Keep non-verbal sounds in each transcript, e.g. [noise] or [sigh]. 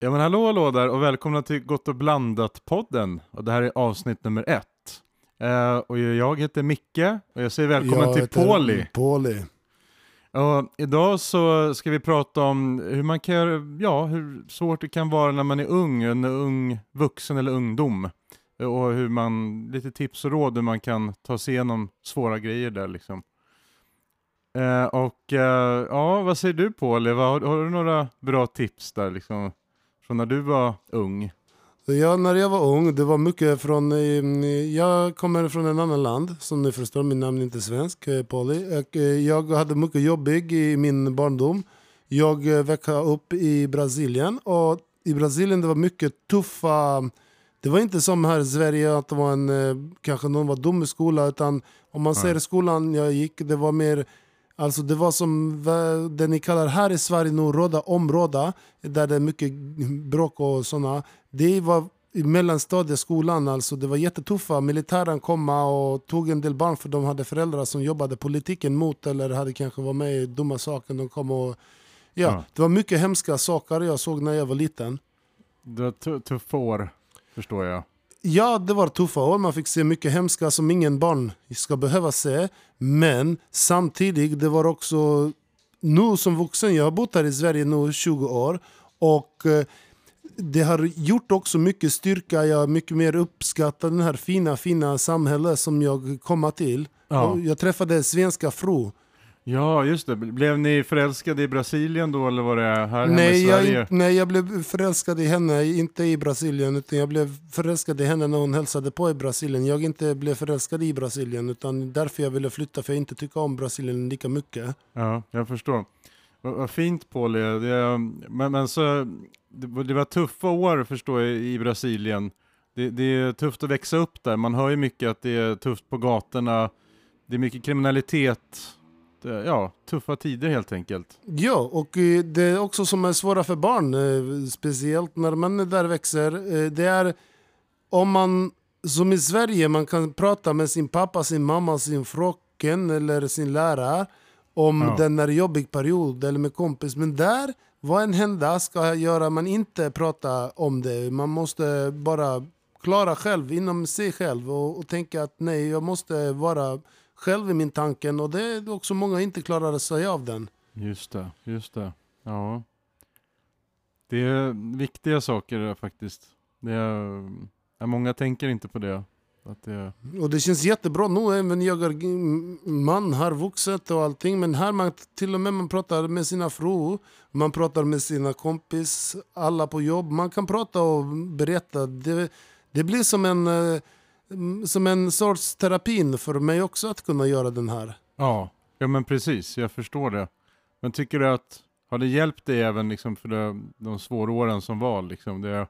Ja men hallå hallå där och välkomna till Gott och blandat-podden. Och det här är avsnitt nummer ett. Eh, och jag heter Micke och jag säger välkommen Jag till Poli. Poli. Och idag så ska vi prata om hur man kan ja hur svårt det kan vara när man är ung, en ung vuxen eller ungdom. Och hur man, lite tips och råd hur man kan ta sig igenom svåra grejer där liksom. Eh, och eh, ja, vad säger du Pauli? Har, har du några bra tips där liksom? Från när du var ung? Jag, när jag var ung, det var mycket från... eh, Jag kommer från en annan land, som ni förstår, min namn är inte svensk, eh. Och, eh, Jag hade mycket jobbig i min barndom. Jag växte upp i Brasilien och i Brasilien det var mycket tuffa... Det var inte som här i Sverige att det var en, kanske någon var dum i skolan utan om man säger skolan jag gick, det var mer Alltså det var som det ni kallar här i Sverige nu råda områda där det är mycket bråk och sådana. Det var i mellanstadieskolan, alltså det var jättetuffa. Militären kom och tog en del barn för de hade föräldrar som jobbade politiken mot eller hade kanske varit med i dumma saker. De kom och, ja, Ja. Det var mycket hemska saker jag såg när jag var liten. Det var tu- tuffa år, förstår jag. Ja, det var tuffa år. Man fick se mycket hemska som ingen barn ska behöva se. Men samtidigt, det var också... Nu som vuxen, jag har bott här i Sverige nu 20 år. Och eh, det har gjort också mycket styrka. Jag mycket mer uppskattat den här fina, fina samhället som jag kommer till. Ja. Jag träffade svenska fru. Ja, just det. Blev ni förälskade i Brasilien då, eller var det här hemma i Nej Sverige? jag, nej, jag blev förälskad i henne, inte i Brasilien. Utan jag blev förälskad i henne när hon hälsade på i Brasilien. Jag inte blev förälskad i Brasilien. Utan därför jag ville flytta, för jag inte tycker om Brasilien lika mycket. Ja, jag förstår. Vad, vad fint Pauli. Det, men, men så, det, var- det var tuffa år förstår jag i Brasilien. Det, det är tufft att växa upp där. Man hör ju mycket att det är tufft på gatorna. Det är mycket kriminalitet. Det, ja, tuffa tider helt enkelt. Ja, och eh, det är också som är svåra för barn. eh, Speciellt när man är där växer. eh, Det är om man, som i Sverige, man kan prata med sin pappa, sin mamma, sin fröken eller sin lärare om Ja. den är jobbig period eller med kompis. Men där, vad än händer ska göra man inte prata om det. Man måste bara klara själv inom sig själv och, och tänka att nej, jag måste vara själv i min tanken och det är också många inte klarar sig av den. Just det, just det. Ja. Det är viktiga saker faktiskt. Det är, många tänker inte på det. Att det Och det känns jättebra nu, även jag är man, har vuxit och allting. Men här man till och med man pratar med sina fru, man pratar med sina kompis, alla på jobb. Man kan prata och berätta. Det, det blir som en, eh, som en sorts terapi för mig också att kunna göra den här. Ja, ja men precis, jag förstår det. Men tycker du att, har det hjälpt dig även liksom för det, de svåra åren som var? Liksom? Det,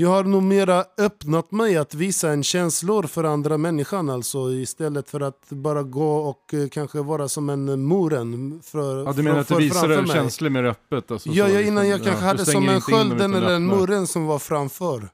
Jag har nog mera öppnat mig att visa en känslor för andra människan alltså istället för att bara gå och eh, kanske vara som en moren för, ja, du menar för- att du visar känslor mer öppet? Alltså, Ja, så, ja, liksom. innan jag Ja, kanske du hade som en skölden eller en muren som var framför.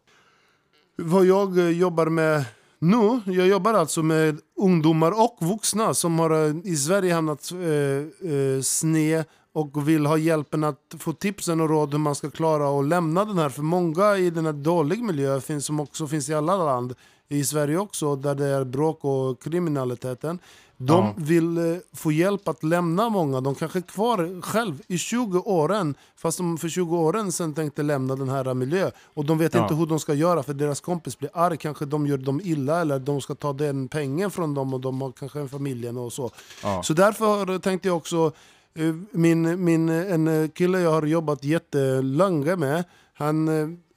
Vad jag eh, jobbar med nu, jag jobbar alltså med ungdomar och vuxna som har eh, i Sverige hamnat eh, eh, sned och vill ha hjälpen att få tipsen och råd hur man ska klara att lämna den här. För många i den här dåliga miljön finns, som också finns i alla land, i Sverige också, där det är bråk och kriminaliteten. De Ja. vill eh, få hjälp att lämna många. De kanske är kvar själv i 20 åren. Fast de för 20 åren sedan tänkte lämna den här miljön. Och de vet Ja. inte hur de ska göra för deras kompis blir arg. Kanske de gör dem illa eller de ska ta den pengen från dem och de har kanske en familjen och så. Ja. Så därför tänkte jag också, min, min, en eh, kille jag har jobbat jättelänge med, han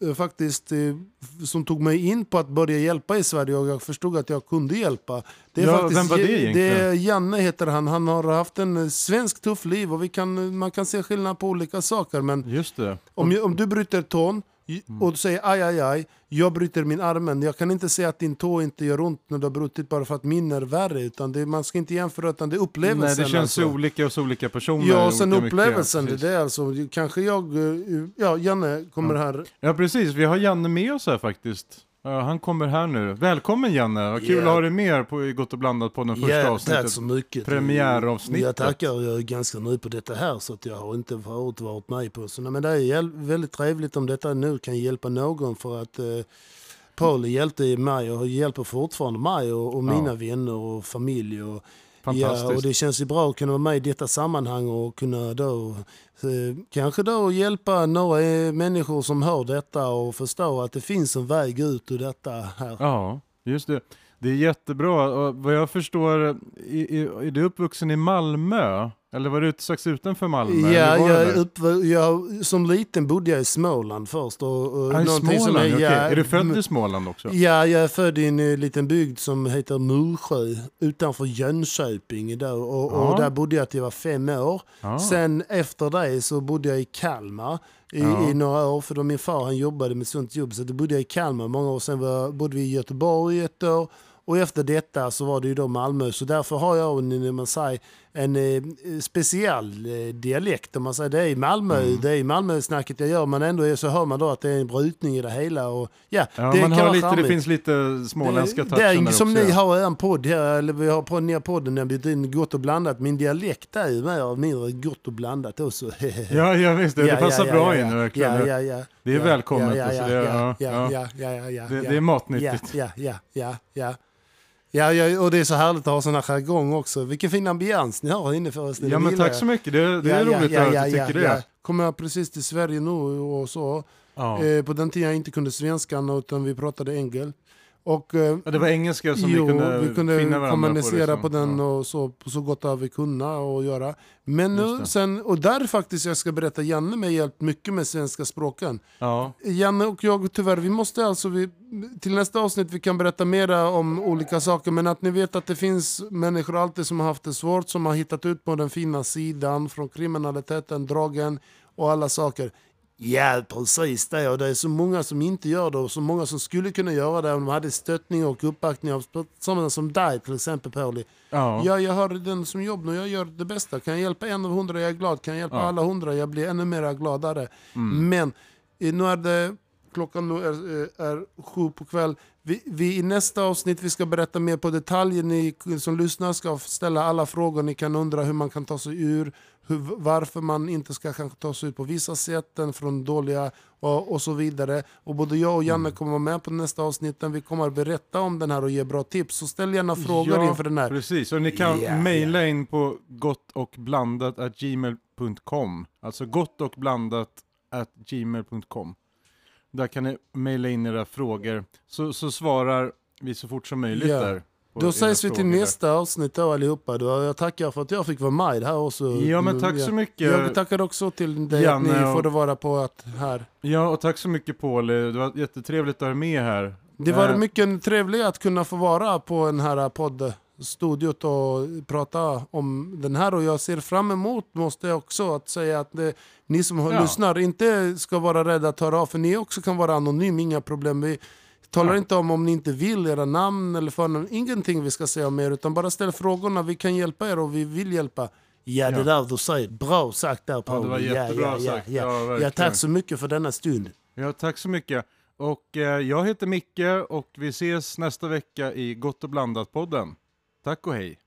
eh, faktiskt eh, som tog mig in på att börja hjälpa i Sverige och jag förstod att jag kunde hjälpa. Det är Ja, faktiskt, vem var det det egentligen? är Janne heter han, han har haft en eh, svensk tuff liv och vi kan, man kan se skillnad på olika saker men Just det. om, om du bryter tån Mm. och du säger aj, aj, aj, jag bryter min armen. Jag kan inte säga att din tå inte gör ont när du har brutit bara för att min är värre. Utan det, man ska inte jämföra utan det är upplevelsen. Nej, det känns alltså. olika hos olika personer. Ja, och sen olika mycket. upplevelsen. Det där alltså, kanske jag... eh, Ja, Janne kommer här. Ja, precis. Vi har Janne med oss här faktiskt. Ja, han kommer här nu. Välkommen Janne, vad kul Ja. att ha dig med på Gott och blandat på den första Ja, avsnittet. tack så mycket. Premiäravsnittet. Jag tackar, jag är ganska ny på detta här så att jag har inte förut varit med på så, Men det är väldigt trevligt om detta nu kan hjälpa någon för att eh, Paul hjälpte mig och hjälper fortfarande mig och, och mina Ja. vänner och familj. Och, Fantastiskt. Ja, och det känns ju bra att kunna vara med i detta sammanhang och kunna då eh, kanske då hjälpa några människor som hör detta och förstå att det finns en väg ut ur detta här. Ja, just det. Det är jättebra. Och vad jag förstår, är, är du uppvuxen i Malmö? Eller var du strax utanför Malmö? Ja, jag, är upp, jag, som liten bodde jag i Småland först. Och, och Ah, någonting som Småland, okej. ja, Är du född i Småland också? Ja, jag är född i en eh, liten bygd som heter Mursjö utanför Jönköping. Där, och, Ja. och där bodde jag till jag var fem år. Ja. Sen efter det så bodde jag i Kalmar i, Ja. i några år. För då min far han jobbade med sånt jobb. Så då bodde jag i Kalmar många år. Sen var, bodde vi i Göteborg ett år. Och efter detta så var det ju då Malmö. Så därför har jag när man säger, en eh, speciell eh, dialekt. Om man säger. Det är i Malmö, Mm. det är i Malmö-snacket jag gör. Men ändå är, så hör man då att det är en brytning i det hela. Och, ja, Ja, det man hör lite, det finns lite småländska Det, touchen det är där som också. ni har en podd här, eller vi har på här podden, när vi bjudit in Gott och blandat. Min dialekt är ju mer eller mindre gott och blandat också. Ja, ja visst, det, det [laughs] passar bra ja, in ja. verkligen. Ja, ja, ja. Det är ja, välkommet, Ja, ja, det- ja, ja, ja, ja. ja, ja, ja, Det, ja. det är matnyttigt. Ja, ja, ja, ja, ja. Ja, och det är så härligt att ha sån här jargong också. Vilken fin ambians ni har här inne förresten. Ja, men tack så mycket. Det, det är ja, roligt ja, att ja, du tycker det. Kommer jag precis till Sverige nu och så. Eh, på den tiden jag inte kunde svenskan utan vi pratade engel. Och, eh, Ja, det var engelska som jo, vi kunde, vi kunde finna varandra kommunicera på. på, liksom. den Ja. och så, så gott vi kunna och göra. Men nu, sen, och där faktiskt jag ska berätta, Janne mig hjälpt mycket med svenska språken. Ja. Janne och jag tyvärr, vi måste alltså, vi, till nästa avsnitt vi kan berätta mera om olika saker, men att ni vet att det finns människor alltid som har haft det svårt, som har hittat ut på den fina sidan från kriminaliteten, drogen och alla saker. Ja, precis det. Och det är så många som inte gör det och så många som skulle kunna göra det om de hade stöttning och uppbackning av sådana som dig till exempel Pauli. Ja. Ja, jag har den som jobb nu, jag gör det bästa. Kan jag hjälpa en av hundra, jag är glad. Kan jag hjälpa Ja. alla hundra, jag blir ännu mer gladare. Mm. Men eh, nu är det, klockan nu är, är sju på kväll. Vi, vi, I nästa avsnitt vi ska berätta mer på detaljer. Ni som lyssnar ska ställa alla frågor. Ni kan undra hur man kan ta sig ur, hur, varför man inte ska kanske ta sig ut på vissa sätt än från dåliga och, och så vidare. Och både jag och Janne kommer vara med på nästa avsnitt. Där vi kommer att berätta om den här och ge bra tips. Så ställ gärna frågor Ja, inför den här. Precis, och ni kan Ja, mejla in på gottochblandat gmail.com. Alltså gottochblandat gmail.com. Där kan ni mejla in era frågor, så, så svarar vi så fort som möjligt Ja. där. Då ses vi till nästa avsnitt då allihopa. Då jag tackar för att jag fick vara med här också. Ja, men tack så mycket. Jag tackar också till dig Janne att ni och- får vara på att här. Ja, och tack så mycket Paul. Det var jättetrevligt att ha dig med här. Det var Eh, mycket trevligt att kunna få vara på den här poddstudiot och prata om den här och jag ser fram emot måste jag också att säga att det, ni som Ja. lyssnar inte ska vara rädda att höra av för ni också kan vara anonym, inga problem. Vi talar Ja. inte om om ni inte vill era namn eller förnamn, ingenting vi ska säga om er utan bara ställ frågorna, vi kan hjälpa er och vi vill hjälpa. Ja, det Ja. där du säger, bra sagt där Ja, Paul. det var ja, jättebra ja, ja, sagt. Ja, Ja, ja, tack så mycket för denna stund. Ja, tack så mycket. Och eh, jag heter Micke och vi ses nästa vecka i Gott och blandat-podden. Tack och hej.